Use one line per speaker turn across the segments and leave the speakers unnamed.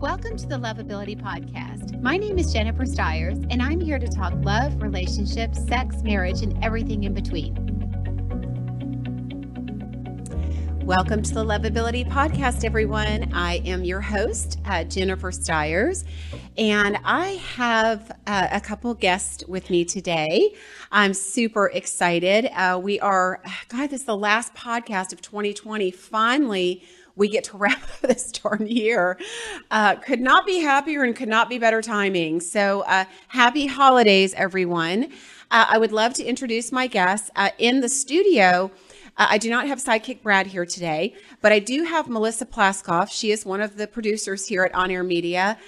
Welcome to the Loveability Podcast. My name is Jennifer Stiers, and I'm here to talk love, relationships, sex, marriage, and everything in between. Welcome to the Loveability Podcast, everyone. I am your host, uh, Jennifer Stiers, and I have uh, a couple guests with me today. I'm super excited. Uh, we are, God, this is the last podcast of 2020. Finally, we get to wrap up this darn year. Uh, could not be happier and could not be better timing. So, uh, happy holidays, everyone. Uh, I would love to introduce my guests uh, in the studio. Uh, I do not have sidekick Brad here today, but I do have Melissa Plaskoff. She is one of the producers here at On Air Media.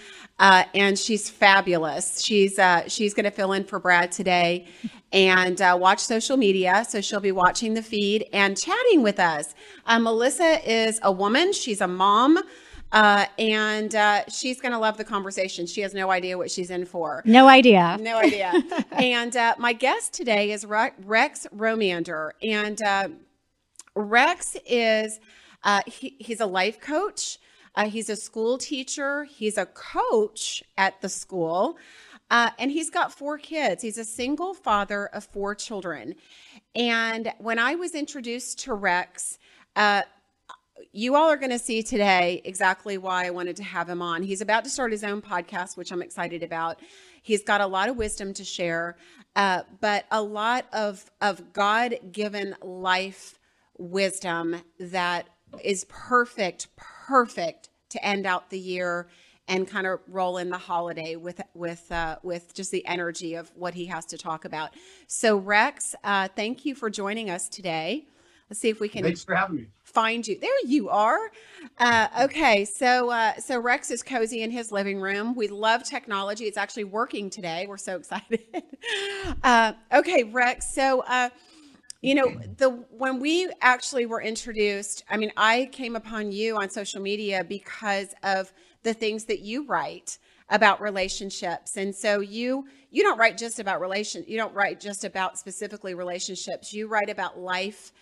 Uh, and she's fabulous. She's uh, she's going to fill in for Brad today, and uh, watch social media. So she'll be watching the feed and chatting with us. Uh, Melissa is a woman. She's a mom. Uh, and uh, she's going to love the conversation. She has no idea what she's in for.
No idea.
No idea. and my guest today is Rex Romander. And Rex is he, he's a life coach. Uh, he's a school teacher, he's a coach at the school, uh, and he's got four kids. He's a single father of four children. And when I was introduced to Rex, uh, you all are going to see today exactly why I wanted to have him on. He's about to start his own podcast, which I'm excited about. He's got a lot of wisdom to share, uh, but a lot of, of God given life wisdom that is perfect, perfect to end out the year and kind of roll in the holiday with with uh, with just the energy of what he has to talk about. So Rex, uh, thank you for joining us today. Let's see if we can.
Thanks for having me.
Find you. There you are. Uh, okay, so uh, so Rex is cozy in his living room. We love technology. It's actually working today. We're so excited. Uh, okay, Rex. So uh, you know, the when we actually were introduced, I mean, I came upon you on social media because of the things that you write about relationships. And so you you don't write just about relation, you don't write just about specifically relationships. You write about life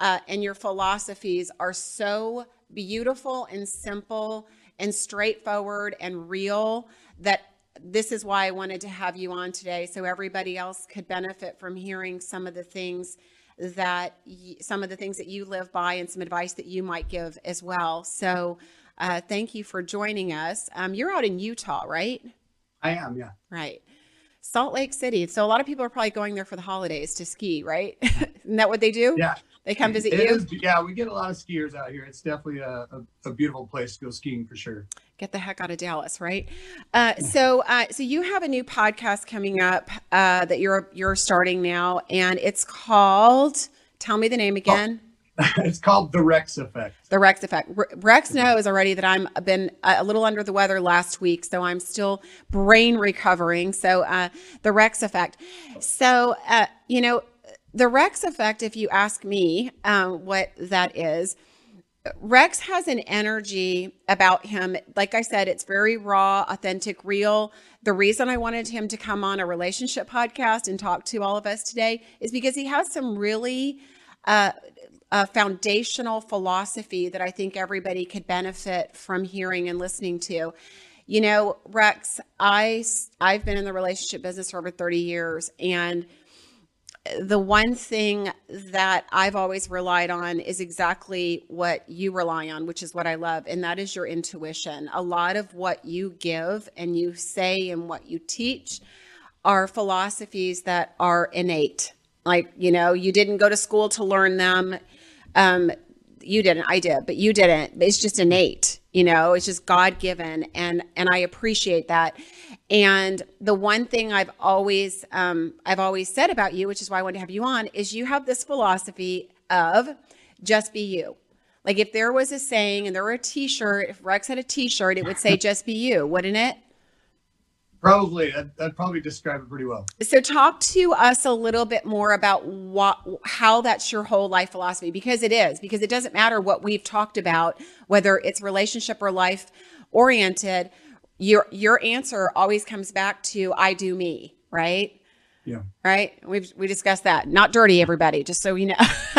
uh, and your philosophies are so beautiful and simple and straightforward and real that this is why I wanted to have you on today so everybody else could benefit from hearing some of the things that y- some of the things that you live by and some advice that you might give as well. So, uh, thank you for joining us. Um, you're out in Utah, right?
I am, yeah.
Right. Salt Lake City. So, a lot of people are probably going there for the holidays to ski, right? Isn't that what they do?
Yeah.
They come visit
It
you?
is- yeah, we get a lot of skiers out here. It's definitely a, a, a beautiful place to go skiing for sure.
get the heck out of Dallas, right? Uh, so, uh, so you have a new podcast coming up uh, that you're you're starting now, and it's called. Tell me the name again.
it's called the Rex Effect.
The Rex effect. Rex knows already that I'm been a little under the weather last week, so I'm still brain recovering. So uh, the Rex effect. So uh, you know, the Rex effect. If you ask me, um, what that is, Rex has an energy about him. Like I said, it's very raw, authentic, real. The reason I wanted him to come on a relationship podcast and talk to all of us today is because he has some really uh, foundational philosophy that I think everybody could benefit from hearing and listening to. You know, Rex, I I've been in the relationship business for over 30 years and the one thing that I've always relied on is exactly what you rely on, which is what I love, and that is your intuition. A lot of what you give and you say and what you teach are philosophies that are innate. Like, you know, you didn't go to school to learn them. Um, you didn't, I did, but you didn't. It's just innate, you know, it's just God given. And, and I appreciate that. And the one thing I've always, um, I've always said about you, which is why I wanted to have you on, is you have this philosophy of just be you. Like if there was a saying and there were a T-shirt, if Rex had a T-shirt, it would say "Just be you," wouldn't it?
Probably, I'd, I'd probably describe it pretty well.
So talk to us a little bit more about what how that's your whole life philosophy because it is because it doesn't matter what we've talked about whether it's relationship or life oriented your your answer always comes back to I do me, right?
Yeah.
Right? We've we discussed that. Not dirty everybody, just so you know.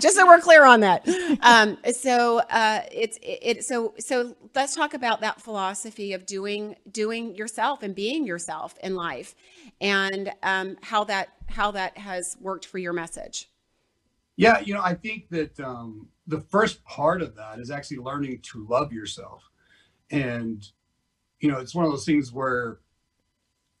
just so we're clear on that. Um, so uh, it's it, it. So so let's talk about that philosophy of doing doing yourself and being yourself in life, and um, how that how that has worked for your message.
Yeah, you know, I think that um, the first part of that is actually learning to love yourself, and you know, it's one of those things where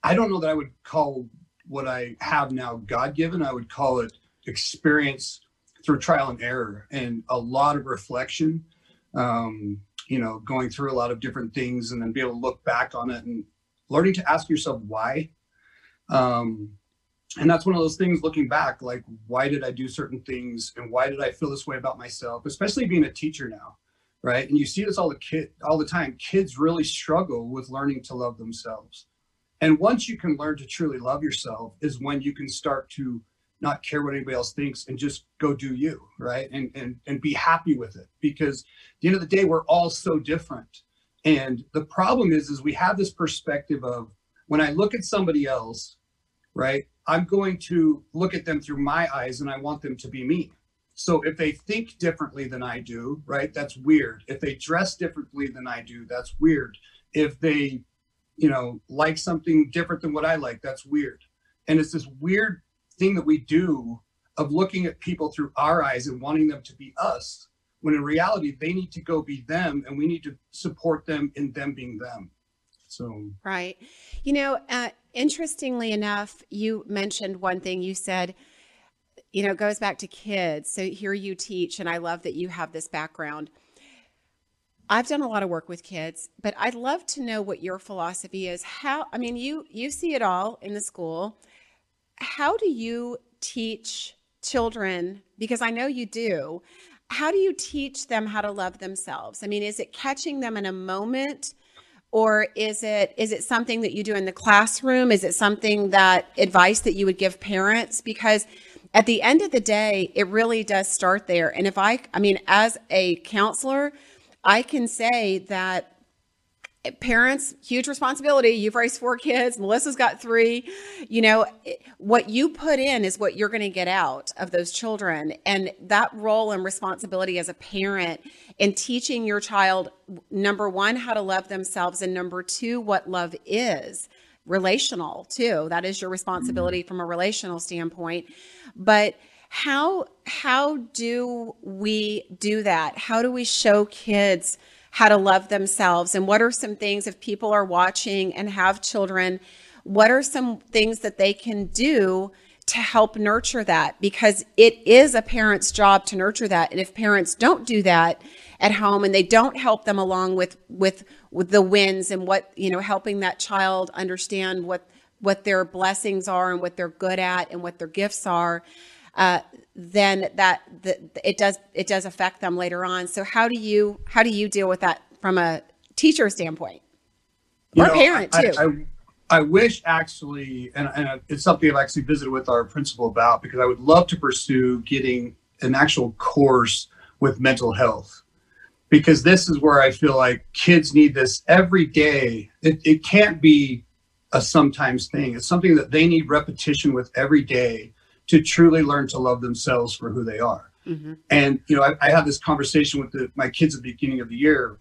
I don't know that I would call what I have now God given. I would call it experience through trial and error and a lot of reflection. Um, you know, going through a lot of different things and then be able to look back on it and learning to ask yourself why. Um, and that's one of those things looking back, like, why did I do certain things and why did I feel this way about myself, especially being a teacher now, right? And you see this all the kid all the time. Kids really struggle with learning to love themselves. And once you can learn to truly love yourself is when you can start to not care what anybody else thinks and just go do you, right? And and and be happy with it. Because the end of the day, we're all so different. And the problem is, is we have this perspective of when I look at somebody else, right? I'm going to look at them through my eyes and I want them to be me. So if they think differently than I do, right, that's weird. If they dress differently than I do, that's weird. If they you know, like something different than what I like. That's weird. And it's this weird thing that we do of looking at people through our eyes and wanting them to be us, when in reality, they need to go be them and we need to support them in them being them. So,
right. You know, uh, interestingly enough, you mentioned one thing you said, you know, goes back to kids. So here you teach, and I love that you have this background I've done a lot of work with kids, but I'd love to know what your philosophy is. How I mean, you you see it all in the school. How do you teach children because I know you do. How do you teach them how to love themselves? I mean, is it catching them in a moment or is it is it something that you do in the classroom? Is it something that advice that you would give parents because at the end of the day, it really does start there. And if I I mean, as a counselor, I can say that parents huge responsibility. You've raised four kids. Melissa's got three. You know what you put in is what you're going to get out of those children. And that role and responsibility as a parent in teaching your child number one how to love themselves and number two what love is. Relational too. That is your responsibility mm-hmm. from a relational standpoint. But how how do we do that? How do we show kids how to love themselves? And what are some things if people are watching and have children, what are some things that they can do to help nurture that? Because it is a parent's job to nurture that. And if parents don't do that at home and they don't help them along with with with the wins and what, you know, helping that child understand what what their blessings are and what they're good at and what their gifts are, uh, then that, that it does it does affect them later on. So how do you how do you deal with that from a teacher standpoint or know, parent too?
I, I, I, wish actually, and, and it's something I've actually visited with our principal about because I would love to pursue getting an actual course with mental health because this is where I feel like kids need this every day. It, it can't be a sometimes thing. It's something that they need repetition with every day to truly learn to love themselves for who they are. Mm-hmm. And you know, I, I, had this conversation with the, my kids at the beginning of the year,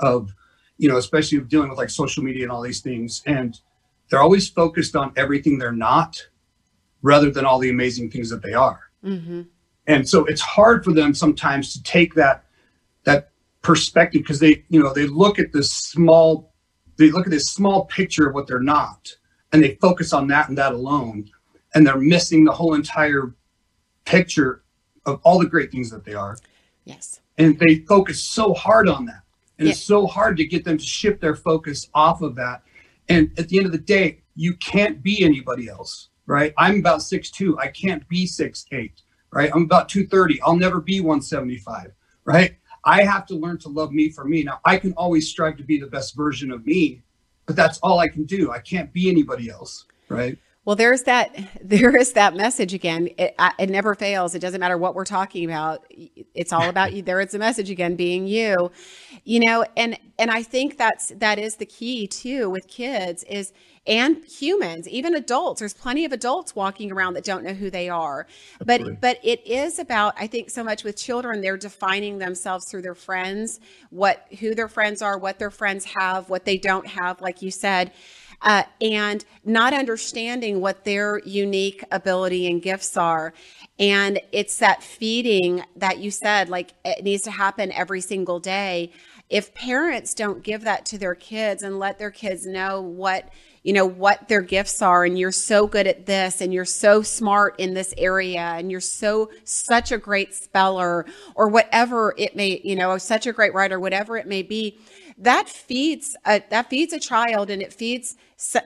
of you know, especially dealing with like social media and all these things, and they're always focused on everything they're not, rather than all the amazing things that they are. Mm-hmm. And so it's hard for them sometimes to take that that perspective because they you know they look at this small they look at this small picture of what they're not and they focus on that and that alone and they're missing the whole entire picture of all the great things that they are.
Yes.
And they focus so hard on that. And yeah. it's so hard to get them to shift their focus off of that. And at the end of the day, you can't be anybody else, right? I'm about six two. I can't be six eight, right? I'm about 230. I'll never be 175, right? I have to learn to love me for me. Now, I can always strive to be the best version of me, but that's all I can do. I can't be anybody else, right?
Well, there's that. There is that message again. It, it never fails. It doesn't matter what we're talking about. It's all about you. There is a message again, being you. You know, and and I think that's that is the key too with kids is and humans, even adults. There's plenty of adults walking around that don't know who they are. Absolutely. But but it is about I think so much with children they're defining themselves through their friends, what who their friends are, what their friends have, what they don't have like you said uh, and not understanding what their unique ability and gifts are. And it's that feeding that you said, like it needs to happen every single day. If parents don't give that to their kids and let their kids know what, you know, what their gifts are, and you're so good at this, and you're so smart in this area, and you're so, such a great speller, or whatever it may, you know, such a great writer, whatever it may be, that feeds a, that feeds a child and it feeds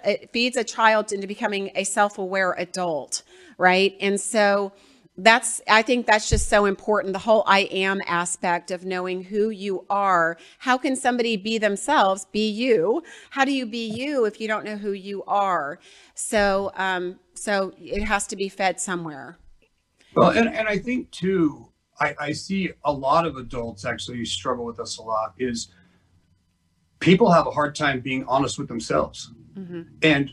it feeds a child into becoming a self-aware adult right? And so that's i think that's just so important the whole i am aspect of knowing who you are. How can somebody be themselves be you? How do you be you if you don't know who you are? So um so it has to be fed somewhere.
Well and, and i think too I, I see a lot of adults actually struggle with this a lot is people have a hard time being honest with themselves. Mm-hmm. And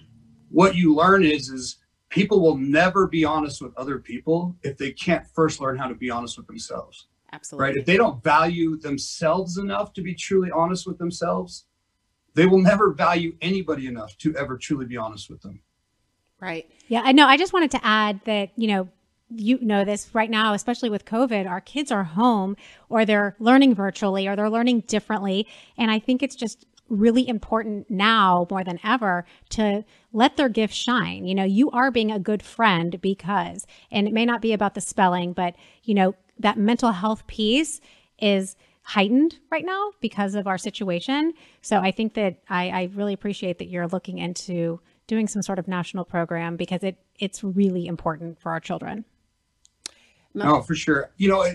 what you learn is is people will never be honest with other people if they can't first learn how to be honest with themselves.
Absolutely.
Right? If they don't value themselves enough to be truly honest with themselves, they will never value anybody enough to ever truly be honest with them.
Right.
Yeah, I know. I just wanted to add that, you know, you know this right now, especially with COVID, our kids are home or they're learning virtually or they're learning differently. And I think it's just really important now more than ever to let their gifts shine. You know, you are being a good friend because, and it may not be about the spelling, but, you know, that mental health piece is heightened right now because of our situation. So I think that I, I really appreciate that you're looking into doing some sort of national program because it it's really important for our children.
No, oh, for sure. You know,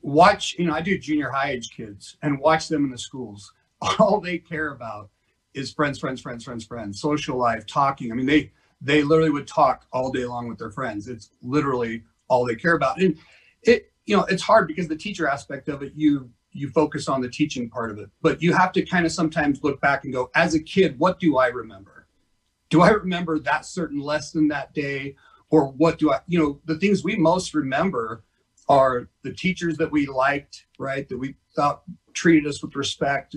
watch, you know, I do junior high age kids and watch them in the schools. All they care about is friends, friends, friends, friends, friends, social life, talking. I mean, they they literally would talk all day long with their friends. It's literally all they care about. And it, you know, it's hard because the teacher aspect of it, you you focus on the teaching part of it, but you have to kind of sometimes look back and go, as a kid, what do I remember? Do I remember that certain lesson that day? or what do I, you know, the things we most remember are the teachers that we liked, right? That we thought treated us with respect.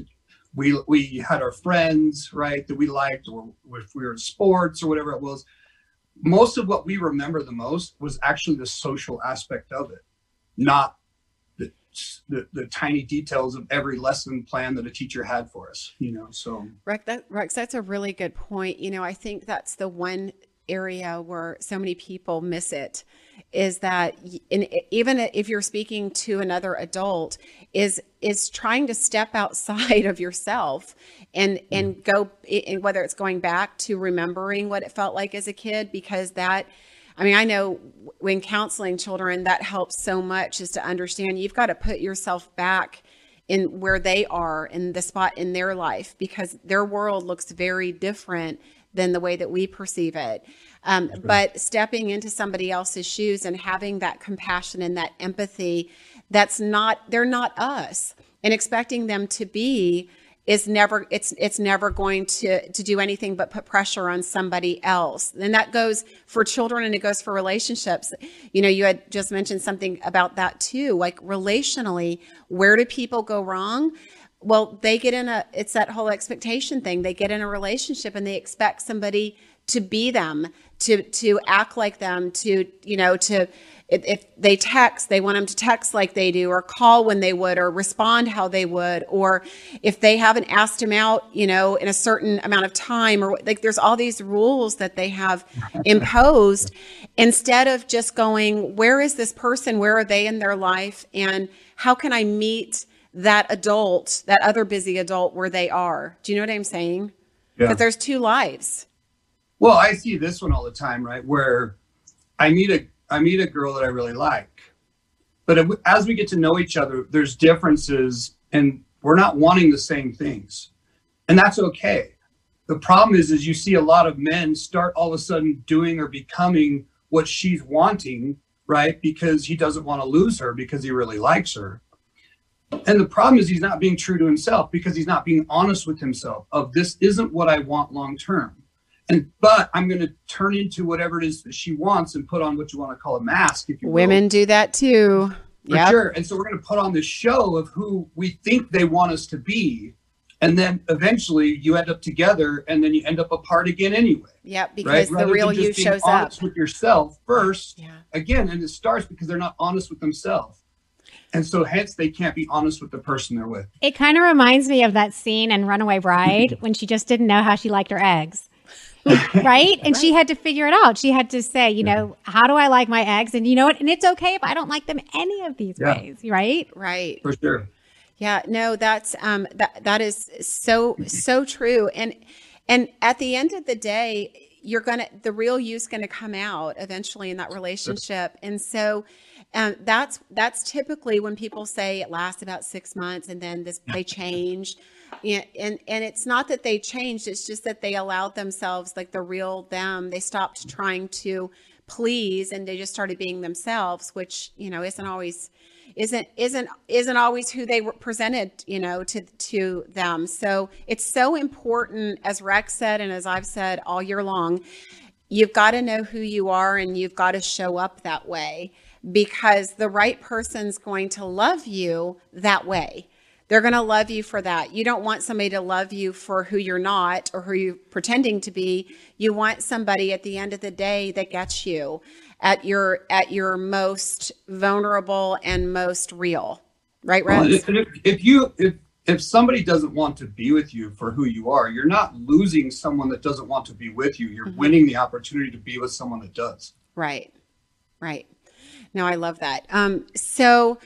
We we had our friends, right, that we liked, or if we were in sports or whatever it was. Most of what we remember the most was actually the social aspect of it, not the, the, the tiny details of every lesson plan that a teacher had for us, you know. So
Rex, that, Rex, that's a really good point. You know, I think that's the one area where so many people miss it is that in, even if you're speaking to another adult is is trying to step outside of yourself and hmm. and go and whether it's going back to remembering what it felt like as a kid because that I mean, I know when counseling children, that helps so much is to understand you've got to put yourself back in where they are in the spot in their life because their world looks very different than the way that we perceive it. Um, but stepping into somebody else's shoes and having that compassion and that empathy, that's not, they're not us. And expecting them to be is never it's it's never going to to do anything but put pressure on somebody else. And that goes for children and it goes for relationships. You know you had just mentioned something about that too. Like relationally where do people go wrong well they get in a it's that whole expectation thing. They get in a relationship and they expect somebody to be them to to act like them to you know to if, if, they text they want them to text like they do or call when they would or respond how they would or if they haven't asked him out you know in a certain amount of time or like there's all these rules that they have imposed instead of just going where is this person? Where are they in their life? And how can i meet that adult, that other busy adult where they are. Do you know what I'm saying? Yeah. there's two lives.
Well, I see this one all the time, right? Where I meet a I meet a girl that I really like, but as we get to know each other, there's differences, and we're not wanting the same things, and that's okay. the problem is is you see a lot of men start all of a sudden doing or becoming what she's wanting right because he doesn't want to lose her because he really likes her and the problem is he's not being true to himself because he's not being honest with himself of this isn't what i want long term and but i'm going to turn into whatever it is that she wants and put on what you want to call a mask if you will.
Women do that too. yeah,
sure. And so we're going to put on this show of who we think they want us to be. And then eventually you end up together and then you end up apart again anyway. Right?
Because the
Rather
real you shows up.
with yourself first.
Yeah.
Again, and it starts because they're not honest with themselves. And so hence they can't be honest with the person they're with.
It kind of reminds me of that scene in Runaway Bride when she just didn't know how she liked her eggs. right? And she had to figure it out. She had to say, you know, how do I like my eggs? And you know what? And it's okay if I don't like them any of these
Yeah.
ways, right?
Right.
For sure.
Yeah, no, that's um that that is so so true. And and at the end of the day, you're gonna the real you's gonna come out eventually in that relationship. And so um, that's that's typically when people say it lasts about six months and then this they change. Yeah, and and it's not that they changed, it's just that they allowed themselves like the real them. They stopped trying to please and they just started being themselves, which, you know, isn't always isn't isn't isn't always who they were presented you know to to them so it's so important as rex said and as i've said all year long you've got to know who you are and you've got to show up that way because the right person's going to love you that way they're going to love you for that. You don't want somebody to love you for who you're not or who you're pretending to be. You want somebody at the end of the day that gets you at your at your most vulnerable and most real. Right, Rex?
if, if, if you if if somebody doesn't want to be with you for who you are, you're not losing someone that doesn't want to be with you. You're mm-hmm. winning the opportunity to be with someone that does.
Right. Right. No, I love that. Um, so,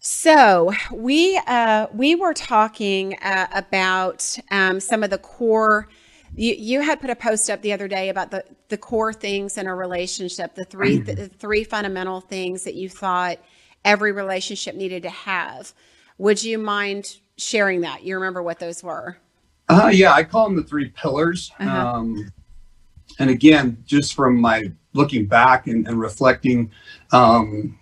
so we uh, we were talking uh, about um, some of the core. You, you had put a post up the other day about the the core things in a relationship, the 3 the three fundamental things that you thought every relationship needed to have. Would you mind sharing that? You remember what those were?
Uh, yeah, I call them the three pillars.
Uh-huh.
Um, and again, just from my looking back and, and reflecting, um,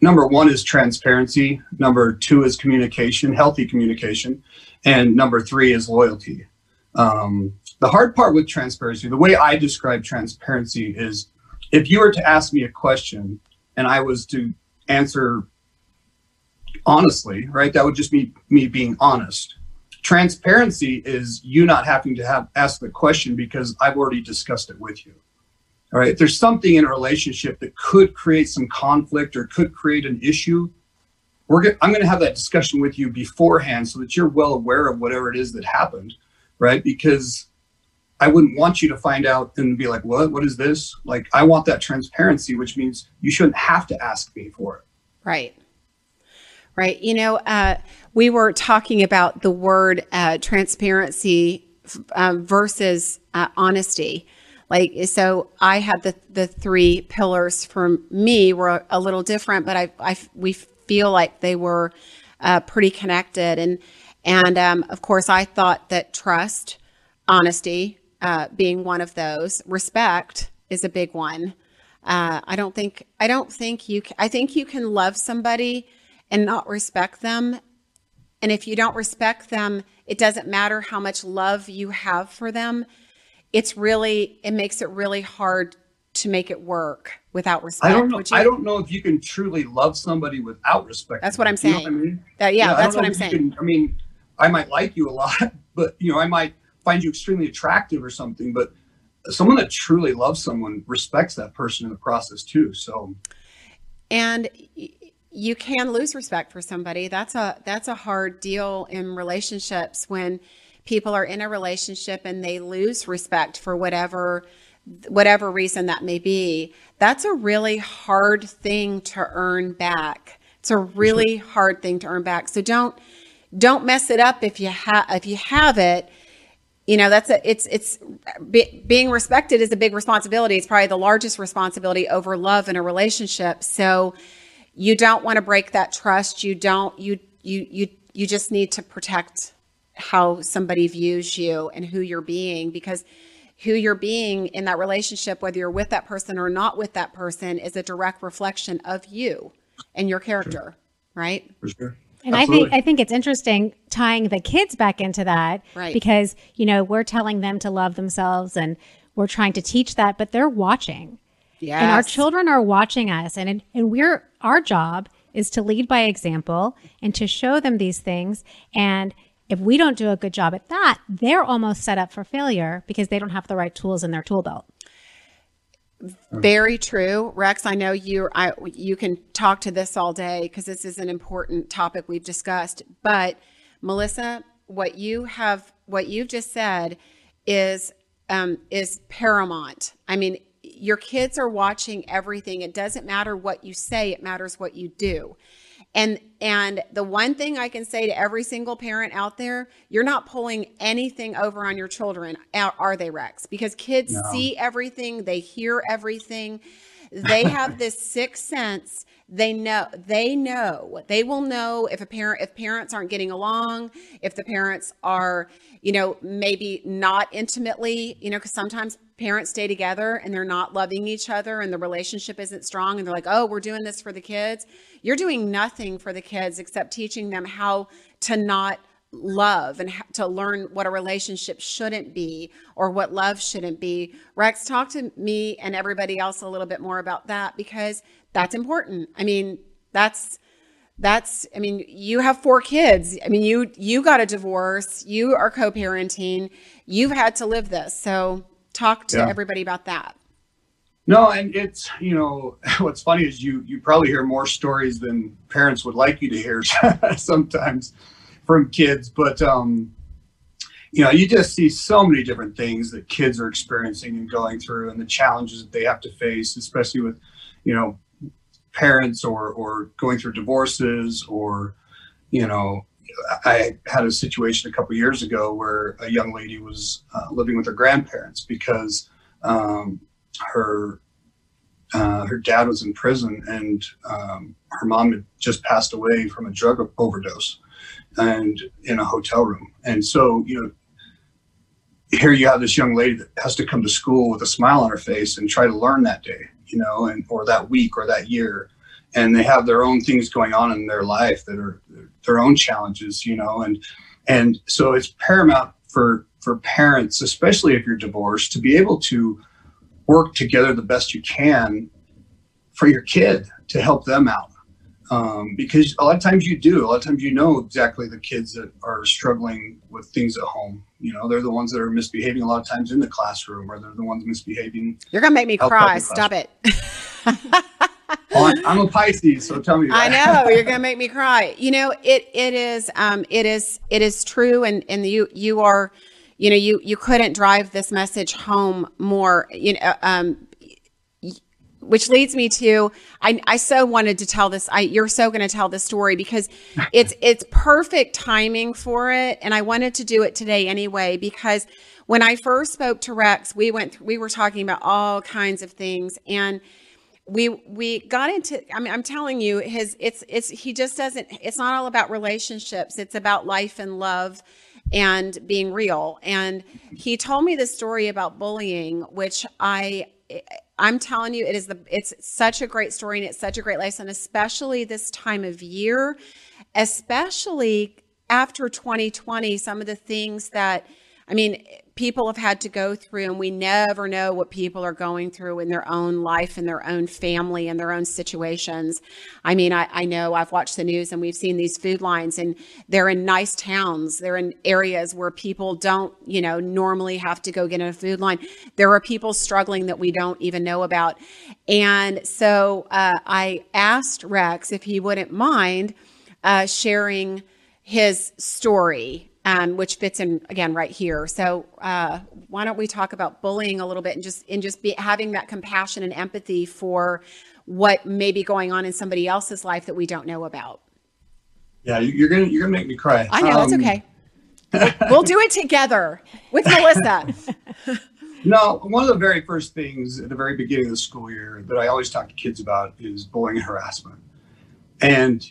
number one is transparency. Number two is communication, healthy communication. And number three is loyalty. Um, the hard part with transparency, the way I describe transparency is if you were to ask me a question and I was to answer honestly, right, that would just be me being honest transparency is you not having to have ask the question because I've already discussed it with you. All right. If there's something in a relationship that could create some conflict or could create an issue, we're I'm going to have that discussion with you beforehand so that you're well aware of whatever it is that happened, right? Because I wouldn't want you to find out and be like, "What? What is this?" Like I want that transparency, which means you shouldn't have to ask me for it.
Right. Right. You know, uh, we were talking about the word uh, transparency um, versus uh, honesty. Like, so I had the, the three pillars for me were a little different, but I, I we feel like they were uh, pretty connected. And, and um, of course, I thought that trust, honesty uh, being one of those, respect is a big one. Uh, I don't think I don't think you. can, I think you can love somebody and not respect them. And if you don't respect them, it doesn't matter how much love you have for them. It's really it makes it really hard to make it work without respect.
I don't know. I don't know if you can truly love somebody without respect.
That's what I'm
You know
saying.
I mean?
That- yeah,
I
that's what I'm saying.
can- I mean, I might like you a lot, but you know, I might find you extremely attractive or something. But someone that truly loves someone respects that person in the process too. So
and you can lose respect for somebody. That's a that's a hard deal in relationships when people are in a relationship and they lose respect for whatever whatever reason that may be. That's a really hard thing to earn back. It's a really hard thing to earn back. So don't don't mess it up if you have if you have it. You know that's a it's it's be, being respected is a big responsibility. It's probably the largest responsibility over love in a relationship. So you don't want to break that trust you don't you you you you just need to protect how somebody views you and who you're being because who you're being in that relationship, whether you're with that person or not with that person, is a direct reflection of you and your character, sure. right?
For sure.
And Absolutely. I think I think it's interesting tying the kids back into that,
right?
Because you know we're telling them to love themselves, and we're trying to teach that, but they're watching.
Yes.
And our children are watching us, and and we're our job is to lead by example and to show them these things. And if we don't do a good job at that, they're almost set up for failure because they don't have the right tools in their tool belt.
Very true, Rex. I know you. I you can talk to this all day because this is an important topic we've discussed. But Melissa, what you have, what you've just said, is um, is paramount. I mean, your kids are watching everything. It doesn't matter what you say; it matters what you do. And and the one thing I can say to every single parent out there, you're not pulling anything over on your children, are they, Rex? Because kids no. see everything, they hear everything. They have this sixth sense. They know they know. They will know if a parent if parents aren't getting along, if the parents are, you know, maybe not intimately, you know, cuz sometimes parents stay together and they're not loving each other and the relationship isn't strong and they're like, oh, we're doing this for the kids. You're doing nothing for the kids except teaching them how to not love and to learn what a relationship shouldn't be or what love shouldn't be. Rex, talk to me and everybody else a little bit more about that because that's important. I mean, that's that's i mean you have four kids i mean you you got a divorce you are co-parenting you've had to live this so talk to yeah. everybody about that.
No, and it's you know what's funny is you you probably hear more stories than parents would like you to hear sometimes from kids, but um, you know you just see so many different things that kids are experiencing and going through, and the challenges that they have to face, especially with you know parents or or going through divorces or you know I had a situation a couple years ago where a young lady was uh, living with her grandparents because um, her uh, her dad was in prison and um, her mom had just passed away from a drug overdose and in a hotel room. And so, you know, here you have this young lady that has to come to school with a smile on her face and try to learn that day, you know, and or that week or that year and they have their own things going on in their life that are their own challenges you know and and so it's paramount for for parents especially if you're divorced to be able to work together the best you can for your kid to help them out. Um, because a lot of times you do a lot of times you know exactly the kids that are struggling with things at home. You know they're the ones that are misbehaving a lot of times in the classroom or they're the ones misbehaving
you're gonna make me cry. stop it
I'm a Pisces, so tell me.
I know you're gonna make me cry. You know, it it is um it is it is true, and and you you are, you know, you you couldn't drive this message home more. You know, um, which leads me to I, I so wanted to tell this I you're so going to tell this story because it's it's perfect timing for it and I wanted to do it today anyway because when I first spoke to Rex we went we were talking about all kinds of things and we we got into I mean I'm telling you his it's it's he just doesn't it's not all about relationships. It's about life and love and being real. And he told me the story about bullying which I I'm telling you it is the it's such a great story and it's such a great lesson especially this time of year especially after 2020 some of the things that I mean people have had to go through and we never know what people are going through in their own life and their own family and their own situations. I mean I, I, know i've watched the news and we've seen these food lines and they're in nice towns. They're in areas where people don't you know normally have to go get a food line. There are people struggling that we don't even know about. And so uh, i asked rex if he wouldn't mind uh, sharing his story um, which fits in again right here. So uh, why don't we talk about bullying a little bit and just and just be having that compassion and empathy for what may be going on in somebody else's life that we don't know about.
Yeah, you're gonna you're gonna make me cry.
I know um, that's okay. we'll do it together with Melissa.
no, one of the very first things at the very beginning of the school year that I always talk to kids about is bullying and harassment. And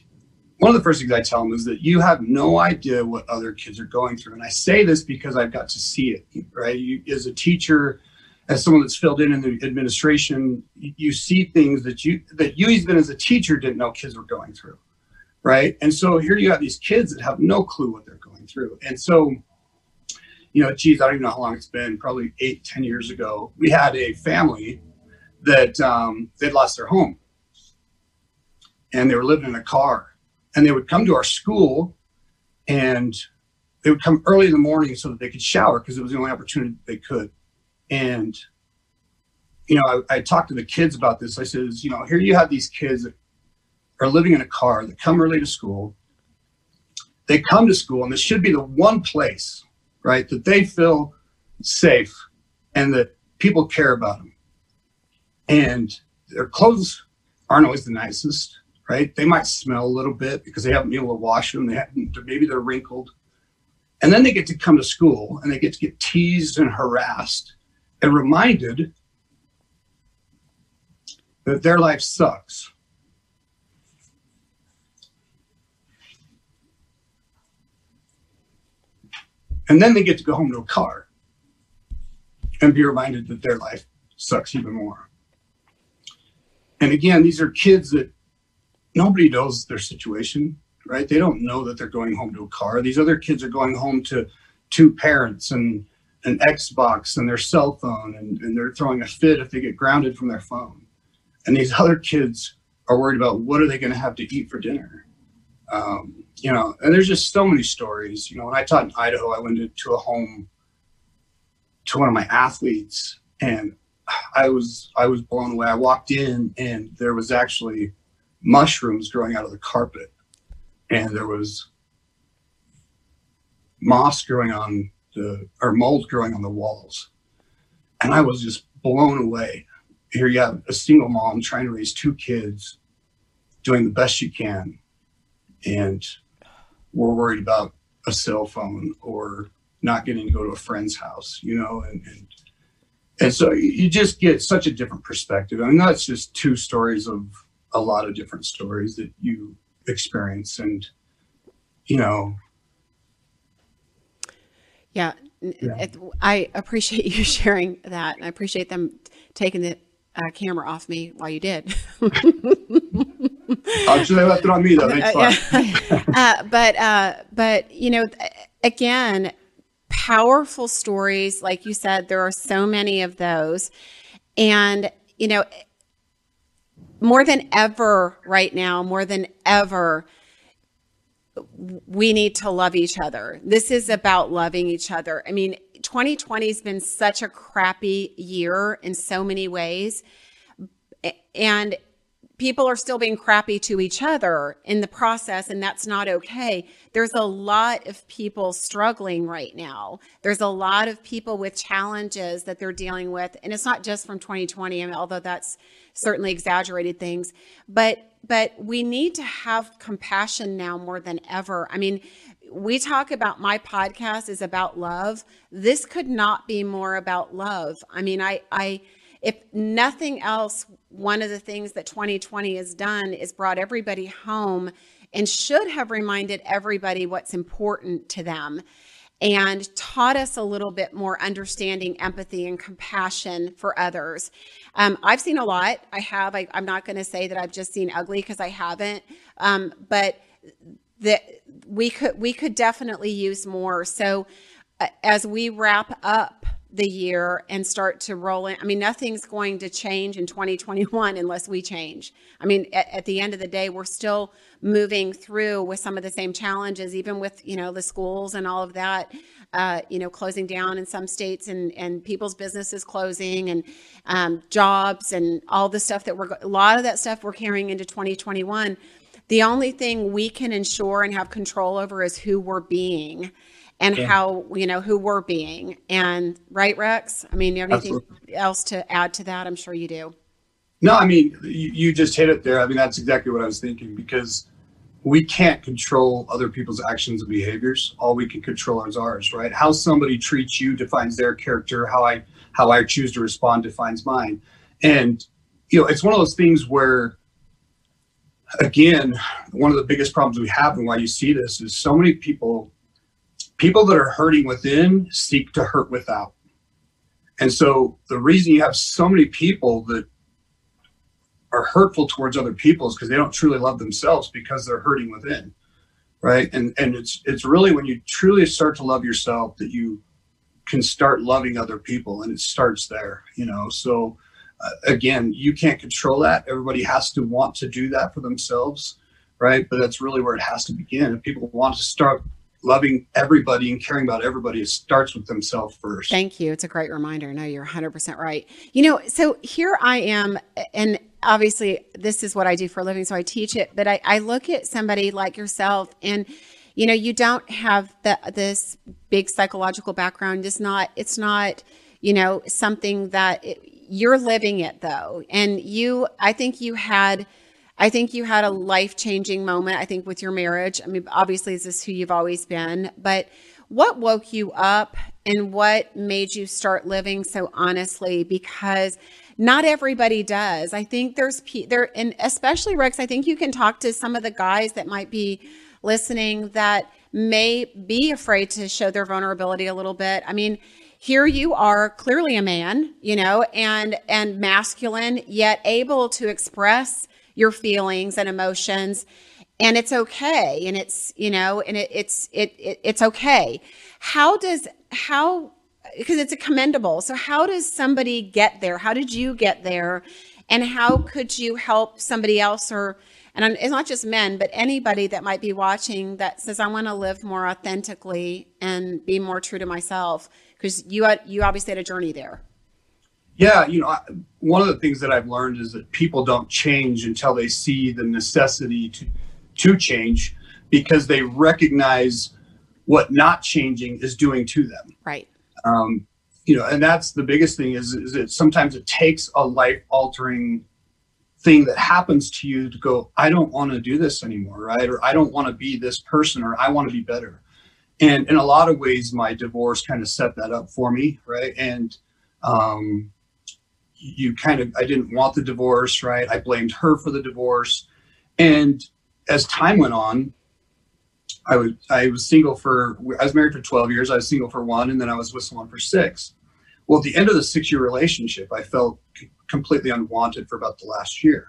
one of the first things I tell them is that you have no idea what other kids are going through. And I say this because I've got to see it, right? You, as a teacher, as someone that's filled in in the administration, you see things that you that you even as a teacher didn't know kids were going through, right? And so here you have these kids that have no clue what they're going through, and so you know, geez, I don't even know how long it's been, probably eight, ten years ago, we had a family that um, they'd lost their home and they were living in a car and they would come to our school and they would come early in the morning so that they could shower because it was the only opportunity they could. And, you know, I, I talked to the kids about this. I says, you know, here you have these kids that are living in a car that come early to school. They come to school and this should be the one place right? That they feel safe and that people care about them. And their clothes aren't always the nicest, right? They might smell a little bit because they haven't been able to wash them. They haven't, maybe they're wrinkled. And then they get to come to school and they get to get teased and harassed and reminded that their life sucks And then they get to go home to a car and be reminded that their life sucks even more. And again, these are kids that nobody knows their situation, right? They don't know that they're going home to a car. These other kids are going home to two parents and an Xbox and their cell phone, and, and they're throwing a fit if they get grounded from their phone. And these other kids are worried about what are they going to have to eat for dinner. Um, you know, and there's just so many stories. You know, when I taught in Idaho, I went to a home to one of my athletes, and I was I was blown away. I walked in, and there was actually mushrooms growing out of the carpet, and there was moss growing on the or mold growing on the walls, and I was just blown away. Here you have a single mom trying to raise two kids, doing the best she can, and we're worried about a cell phone or not getting to go to a friend's house, you know, and, and and so you just get such a different perspective. I mean, that's just two stories of a lot of different stories that you experience, and you know.
Yeah, yeah. I appreciate you sharing that. I appreciate them taking the uh, camera off me while you did.
Actually, they left it on me though.
Uh, but uh, but you know, again, powerful stories, like you said, there are so many of those, and you know, more than ever right now, more than ever, we need to love each other. This is about loving each other. I mean, 2020 has been such a crappy year in so many ways. And people are still being crappy to each other in the process, and that's not okay. There's a lot of people struggling right now. There's a lot of people with challenges that they're dealing with, and it's not just from 2020, I mean, although that's certainly exaggerated things, but but we need to have compassion now more than ever. I mean, we talk about my podcast is about love. This could not be more about love. I mean, I I if nothing else, one of the things that 2020 has done is brought everybody home and should have reminded everybody what's important to them and taught us a little bit more understanding, empathy, and compassion for others. Um, I've seen a lot. I have. I, am not going to say that I've just seen ugly because I haven't. Um, but that we could we could definitely use more. So uh, as we wrap up the year and start to roll in. I mean, nothing's going to change in 2021 unless we change. I mean, at, at, the end of the day, we're still moving through with some of the same challenges, even with, you know, the schools and all of that, uh, you know, closing down in some states and, and people's businesses closing and um, jobs and all the stuff that we're, a lot of that stuff we're carrying into 2021. The only thing we can ensure and have control over is who we're being and yeah. how you know who we're being. And right rex? I mean you have anything Absolutely. else to add to that? I'm sure you do.
No i mean you, you just hit it there. I mean that's exactly what i was thinking because we can't control other people's actions and behaviors. All we can control is ours right? How somebody treats you defines their character. How i how i choose to respond defines mine. And you know it's one of those things where again, one of the biggest problems we have and why you see this is so many people, people that are hurting within seek to hurt without. And so the reason you have so many people that are hurtful towards other people is because they don't truly love themselves because they're hurting within. Right. And and it's it's really when you truly start to love yourself that you can start loving other people and it starts there, you know. So uh, again, you can't control that. Everybody has to want to do that for themselves, right? But that's really where it has to begin. If people want to start loving everybody and caring about everybody, starts with themselves first.
Thank you. It's a great reminder. No, you're 100% right. You know, so here I am, and obviously this is what I do for a living, so I teach it, but I, I look at somebody like yourself and you know you don't have the, this big psychological background it's not it's not you know something that it, you're living it though and you i think you had i think you had a life-changing moment i think with your marriage. I mean obviously this is who you've always been. But what woke you up and what made you start living so honestly? Because not everybody does. I think there's there and especially rex i think you can talk to some of the guys that might be listening that may be afraid to show their vulnerability a little bit. I mean, here you are clearly a man, you know, and and masculine, yet able to express your feelings and emotions and it's okay and it's you know and it, it's it, it it's okay how does how because it's a commendable so how does somebody get there how did you get there and how could you help somebody else or and it's not just men, but anybody that might be watching that says, I want to live more authentically and be more true to myself. Because you you obviously had a journey there.
Yeah, you know, I, one of the things that I've learned is that people don't change until they see the necessity to to change because they recognize what not changing is doing to them.
Right.
Um, you know, and that's the biggest thing is, is that sometimes it takes a life altering thing that happens to you to go, I don't want to do this anymore, right? Or I don't want to be this person, or I want to be better. And in a lot of ways, my divorce kind of set that up for me, right? And um, you kind of, I didn't want the divorce, right? I blamed her for the divorce. And as time went on, I was I was single for I was married for 12 years. I was single for one, and then I was with someone for six. Well, at the end of the six year relationship, I felt completely unwanted for about the last year.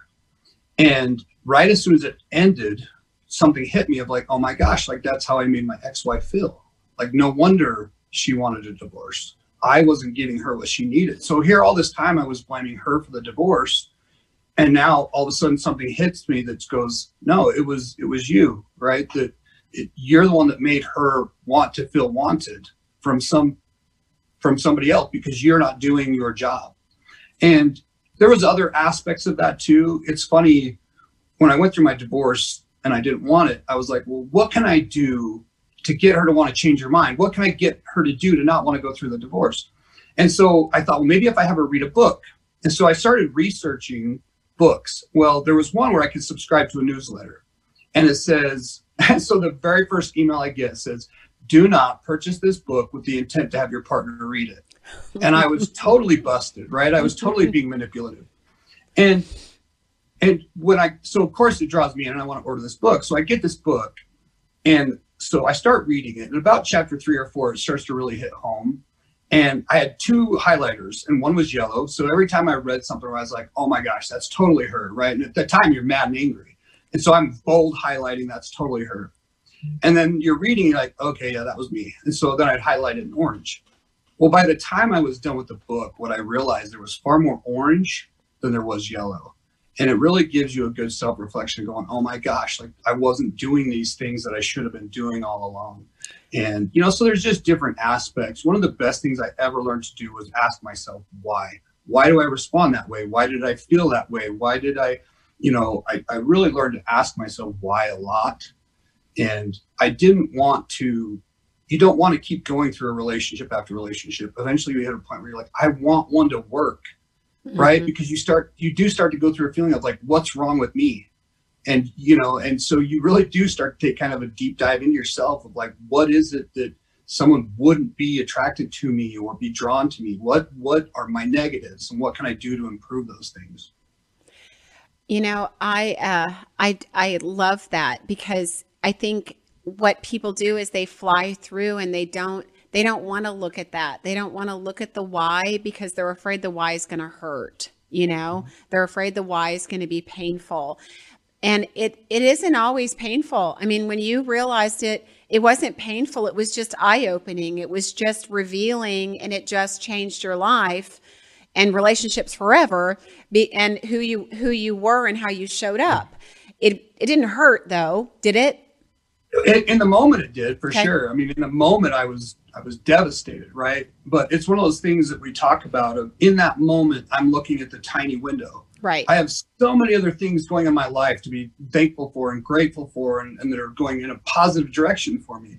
And right as soon as it ended, something hit me of like, oh my gosh, like that's how I made my ex wife feel. Like, no wonder she wanted a divorce. I wasn't giving her what she needed. So here, all this time, I was blaming her for the divorce, and now all of a sudden something hits me that goes, no, it was it was you, right? That it, you're the one that made her want to feel wanted from some from somebody else because you're not doing your job. And there was other aspects of that too. It's funny when I went through my divorce and I didn't want it, I was like, well, what can I do to get her to want to change her mind? What can I get her to do to not want to go through the divorce? And so I thought, well, maybe if I have her read a book. And so I started researching books. Well, there was one where I could subscribe to a newsletter. And it says, and so the very first email I get says, do not purchase this book with the intent to have your partner read it. And I was totally busted, right? I was totally being manipulative. And and when I so of course it draws me in and I want to order this book. So I get this book and so I start reading it. And about chapter three or four, it starts to really hit home. And I had two highlighters, and one was yellow. So every time I read something, I was like, "Oh my gosh, that's totally her!" Right? And at the time, you're mad and angry, and so I'm bold highlighting. That's totally her. And then you're reading, you're like, okay, yeah, that was me. And so then I'd highlight it in orange. Well, by the time I was done with the book, what I realized there was far more orange than there was yellow. And it really gives you a good self reflection going, oh my gosh, like I wasn't doing these things that I should have been doing all along. And, you know, so there's just different aspects. One of the best things I ever learned to do was ask myself, why? Why do I respond that way? Why did I feel that way? Why did I, you know, I, I really learned to ask myself why a lot and I didn't want to, you don't want to keep going through a relationship after relationship. Eventually you hit a point where you're like, I want one to work. Mm-hmm. Right. Because you start, you do start to go through a feeling of like, what's wrong with me? And, you know, and so you really do start to take kind of a deep dive into yourself of like, what is it that someone wouldn't be attracted to me or be drawn to me? What, what are my negatives and what can I do to improve those things?
You know, I uh, I I love that because I think what people do is they fly through and they don't they don't want to look at that. They don't want to look at the why because they're afraid the why is going to hurt. You know, mm-hmm. they're afraid the why is going to be painful. And it it isn't always painful. I mean, when you realized it, it wasn't painful. It was just eye opening. It was just revealing, and it just changed your life and relationships forever. Be, and who you who you were and how you showed up. Mm-hmm. It it didn't hurt though, did it?
In, in the moment, it did for okay. sure. I mean, in the moment, I was I was devastated, right? But it's one of those things that we talk about. Of in that moment, I'm looking at the tiny window.
Right.
I have so many other things going in my life to be thankful for and grateful for, and, and that are going in a positive direction for me.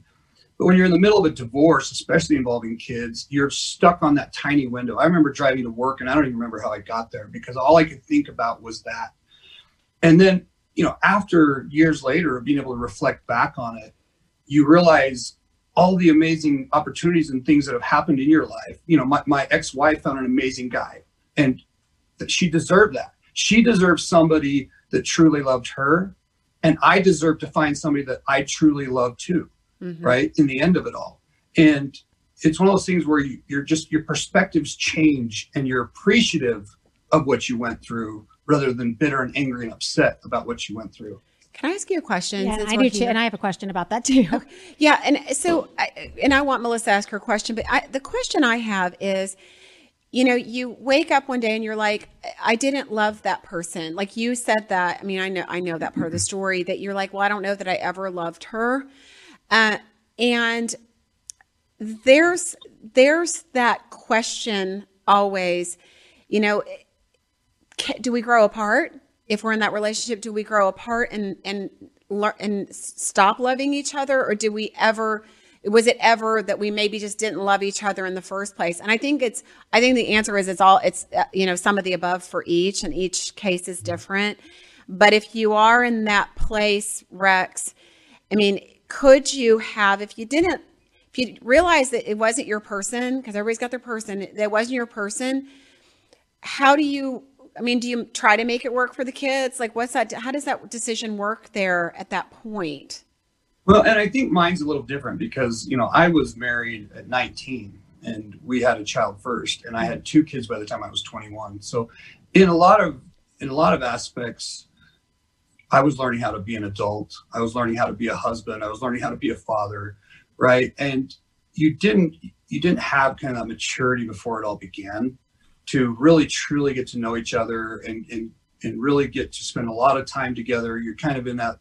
But when you're in the middle of a divorce, especially involving kids, you're stuck on that tiny window. I remember driving to work, and I don't even remember how I got there because all I could think about was that. And then, you know, after years later, of being able to reflect back on it, you realize all the amazing opportunities and things that have happened in your life. You know, my, my ex-wife found an amazing guy and that she deserved that. She deserved somebody that truly loved her. And I deserve to find somebody that I truly love too. Mm-hmm. Right. In the end of it all. And it's one of those things where you, you're just your perspectives change and you're appreciative of what you went through rather than bitter and angry and upset about what you went through.
Can I ask you a question?
Yeah, I do too, and I have a question about that too.
Yeah, and so, I, and I want Melissa to ask her question, but I, the question I have is, you know, you wake up one day and you're like, I didn't love that person. Like you said that. I mean, I know, I know that part of the story that you're like, well, I don't know that I ever loved her, uh, and there's there's that question always. You know, do we grow apart? If we're in that relationship do we grow apart and and and stop loving each other? Or do we ever was it ever that we maybe just didn't love each other in the first place? And i think it's i think the answer is it's all it's uh, you know some of the above for each and each case is different. But if you are in that place rex i mean could you have if you didn't if you realize that it wasn't your person because everybody's got their person that wasn't your person how do you I mean, do you try to make it work for the kids? Like, what's that? How does that decision work there at that point?
Well, and I think mine's a little different because, you know, I was married at 19 and we had a child first and I had two kids by the time I was 21. So in a lot of, in a lot of aspects, I was learning how to be an adult. I was learning how to be a husband. I was learning how to be a father. Right. And you didn't, you didn't have kind of that maturity before it all began to really truly get to know each other and, and, and really get to spend a lot of time together. You're kind of in that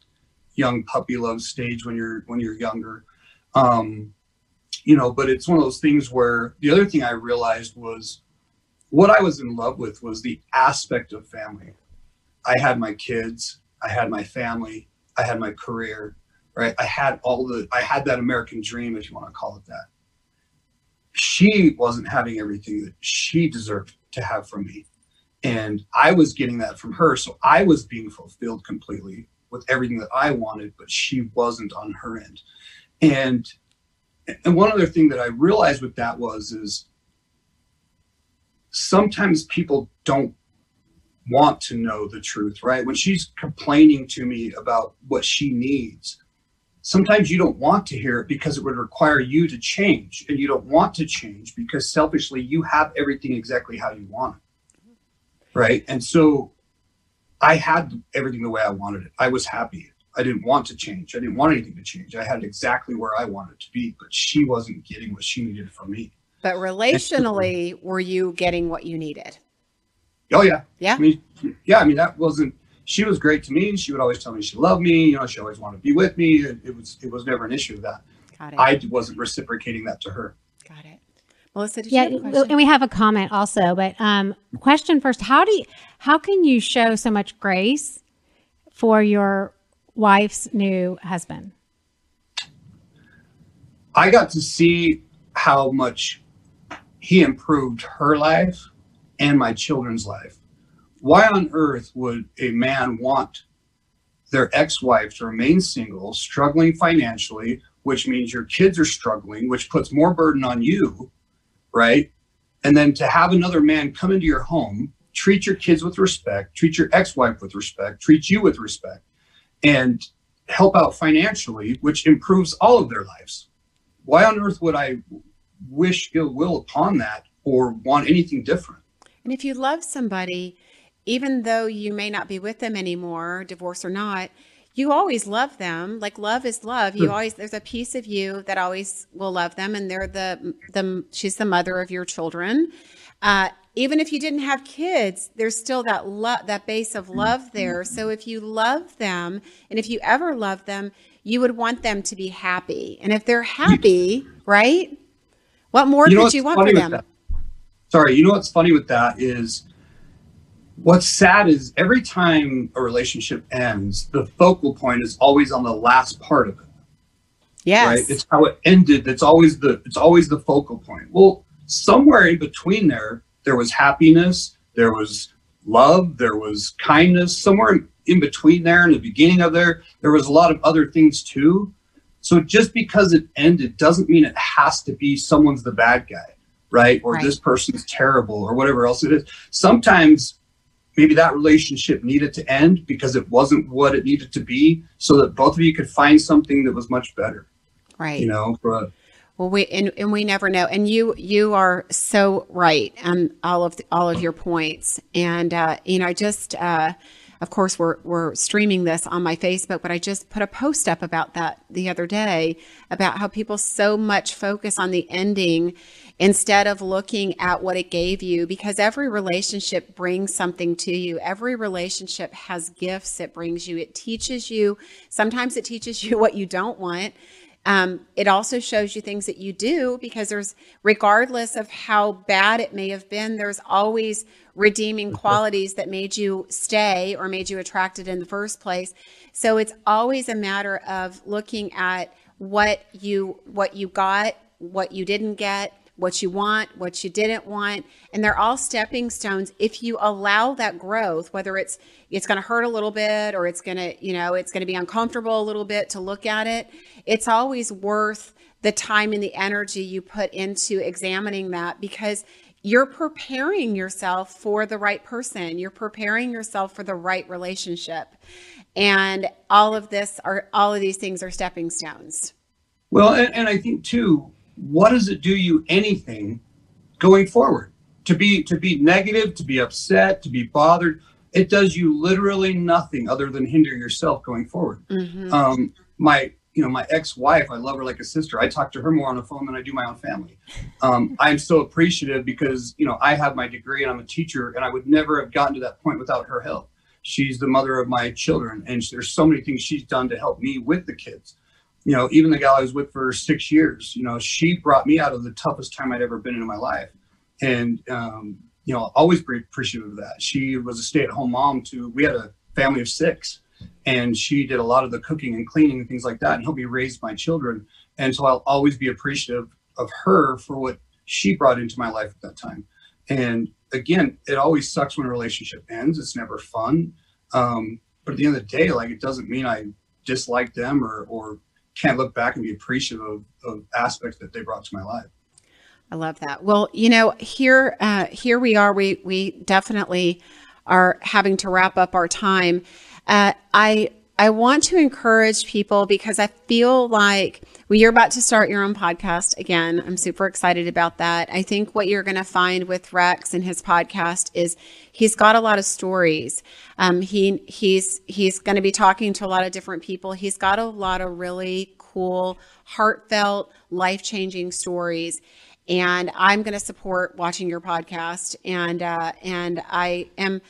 young puppy love stage when you're when you're younger. Um, you know, but it's one of those things where the other thing I realized was what I was in love with was the aspect of family. I had my kids, I had my family, I had my career, right? I had all the I had that American dream, if you want to call it that she wasn't having everything that she deserved to have from me. And I was getting that from her. So I was being fulfilled completely with everything that I wanted, but she wasn't on her end. And and one other thing that I realized with that was is sometimes people don't want to know the truth, right? When she's complaining to me about what she needs, sometimes you don't want to hear it because it would require you to change and you don't want to change because selfishly you have everything exactly how you want it. Right? And so i had everything the way i wanted it. I was happy. I didn't want to change. I didn't want anything to change. I had exactly where i wanted to be but she wasn't getting what she needed from me.
But relationally were you getting what you needed?
Oh yeah.
Yeah?
I mean yeah i mean that wasn't she was great to me. She would always tell me she loved me. You know, she always wanted to be with me. It, it was it was never an issue of that. Got it. I wasn't reciprocating that to her.
Got it. Melissa,
yeah, and we have a comment also, but um, question first: How do you, how can you show so much grace for your wife's new husband?
I got to see how much he improved her life and my children's life why on earth would a man want their ex-wife to remain single, struggling financially, which means your kids are struggling, which puts more burden on you, right? And then to have another man come into your home treat your kids with respect, treat your ex-wife with respect, treat you with respect, and help out financially, which improves all of their lives. Why on earth would I wish ill will upon that or want anything different?
And if you love somebody, even though you may not be with them anymore, divorce or not, you always love them. Like love is love. You always there's a piece of you that always will love them, and they're the the she's the mother of your children. Uh, even if you didn't have kids, there's still that love, that base of love there. So if you love them, and if you ever love them, you would want them to be happy. And if they're happy, right? What more
You know
could you want for them?
Sorry, you know what's funny with that is what's sad is every time a relationship ends, the focal point is always on the last part of it.
Yes.
right? It's how it ended. That's always the it's always the focal point. Well, somewhere in between there, there was happiness, there was love, there was kindness. Somewhere in- between there, in the beginning of there, there was a lot of other things too. So just because it ended doesn't mean it has to be someone's the bad guy, right? Or
Right.
this person's terrible or whatever else it is. Sometimes maybe that relationship needed to end because it wasn't what it needed to be so that both of you could find something that was much better
right.
you know but
Well, we and, and we never know. And you you are so right on all of the, all of your points. And uh, you know, I just uh, of course we're we're streaming this on my Facebook, but I just put a post up about that the other day about how people so much focus on the ending instead of looking at what it gave you because every relationship brings something to you. Every relationship has gifts it brings you. It teaches you. Sometimes it teaches you what you don't want. Um, it also shows you things that you do because there's, regardless of how bad it may have been, there's always redeeming qualities that made you stay or made you attracted in the first place. So it's always a matter of looking at what you what you got, what you didn't get, what you want, what you didn't want, and they're all stepping stones if you allow that growth, whether it's it's going to hurt a little bit or it's going to, you know, it's going to be uncomfortable a little bit to look at it. It's always worth the time and the energy you put into examining that because you're preparing yourself for the right person. You're preparing yourself for the right relationship. And all of this are all of these things are stepping stones.
well and, and i think too what does it do you anything going forward? To be to be negative to be upset to be bothered it does you literally nothing other than hinder yourself going forward.
Mhm.
um my you know my ex-wife i love her like a sister. I talk to her more on the phone than i do my own family. Um, i'm so appreciative because you know i have my degree and i'm a teacher and i would never have gotten to that point without her help. She's the mother of my children and there's so many things she's done to help me with the kids you know even the gal i was with for six years you know she brought me out of the toughest time i'd ever been in my life. And um, you know always be appreciative of that. She was a stay-at-home mom to we had a family of six and she did a lot of the cooking and cleaning and things like that and helped me raise my children. And so i'll always be appreciative of her for what she brought into my life at that time. And again it always sucks when a relationship ends. It's never fun. Um, but at the end of the day like it doesn't mean i dislike them or or can't look back and be appreciative of, of aspects that they brought to my life
I love that. Well, you know, here uh, here we are. We we definitely are having to wrap up our time. Uh, I I want to encourage people because I feel like you're about to start your own podcast again. I'm super excited about that. I think what you're going to find with Rex and his podcast is he's got a lot of stories. Um, he he's he's going to be talking to a lot of different people. He's got a lot of really cool, heartfelt, life changing stories and I'm going to support watching your podcast. And uh, and I am,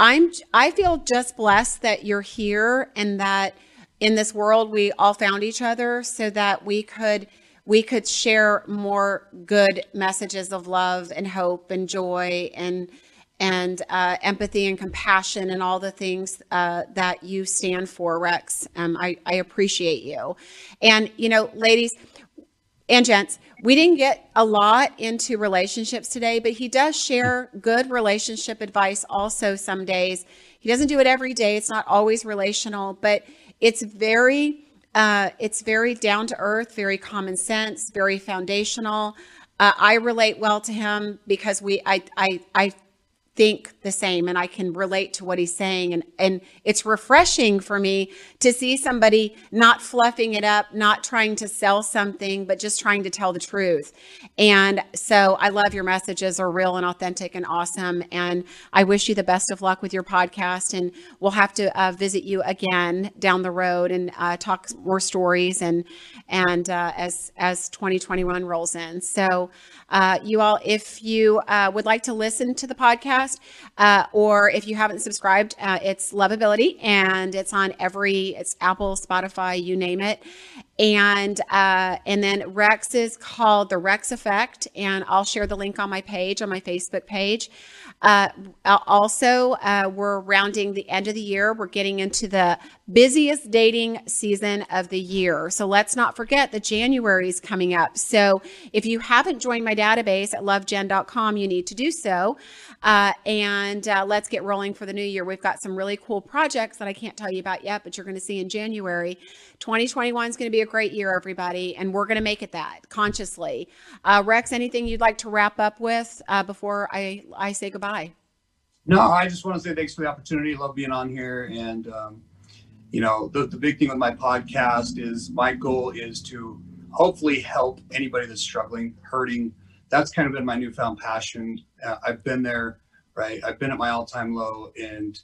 I'm I feel just blessed that you're here and that in this world we all found each other so that we could we could share more good messages of love and hope and joy and and uh, empathy and compassion and all the things uh, that you stand for, Rex. Um, I, I appreciate you. And, you know, ladies, and gents, we didn't get a lot into relationships today, but he does share good relationship advice also some days. He doesn't do it every day. It's not always relational, but it's very uh, it's very down to earth, very common sense, very foundational. Uh, I relate well to him because we I I I think the same and I can relate to what he's saying. And, and it's refreshing for me to see somebody not fluffing it up, not trying to sell something, but just trying to tell the truth. And so I love your messages are real and authentic and awesome. And I wish you the best of luck with your podcast. And we'll have to uh, visit you again down the road and uh, talk more stories and, and uh, as, as 2021 rolls in. So uh, you all, if you uh, would like to listen to the podcast, uh, or if you haven't subscribed, uh, it's Lovability, and it's on every it's Apple, Spotify, you name it. And uh, and then Rex is called the Rex Effect, and I'll share the link on my page on my Facebook page. Uh, also, uh, we're rounding the end of the year. We're getting into the busiest dating season of the year. So let's not forget that January is coming up. So if you haven't joined my database at lovejen.com, you need to do so. Uh, and uh, let's get rolling for the new year. We've got some really cool projects that I can't tell you about yet, but you're going to see in January. 2021 is going to be a great year, everybody, and we're going to make it that consciously. Uh, Rex, anything you'd like to wrap up with uh, before I, I say goodbye?
No, I just want to say thanks for the opportunity. Love being on here. And, um, you know, the, the big thing with my podcast is my goal is to hopefully help anybody that's struggling, hurting. That's kind of been my newfound passion. Uh, I've been there, right? I've been at my all time low and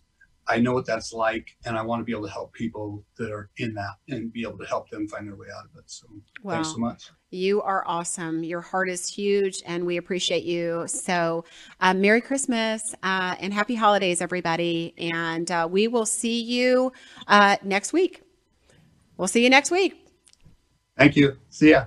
I know what that's like, and I want to be able to help people that are in that and be able to help them find their way out of it. So, thanks so much.
You are awesome. Your heart is huge, and we appreciate you. So, uh, Merry Christmas uh, and Happy Holidays, everybody. And uh, we will see you uh, next week. We'll see you next week.
Thank you. See ya.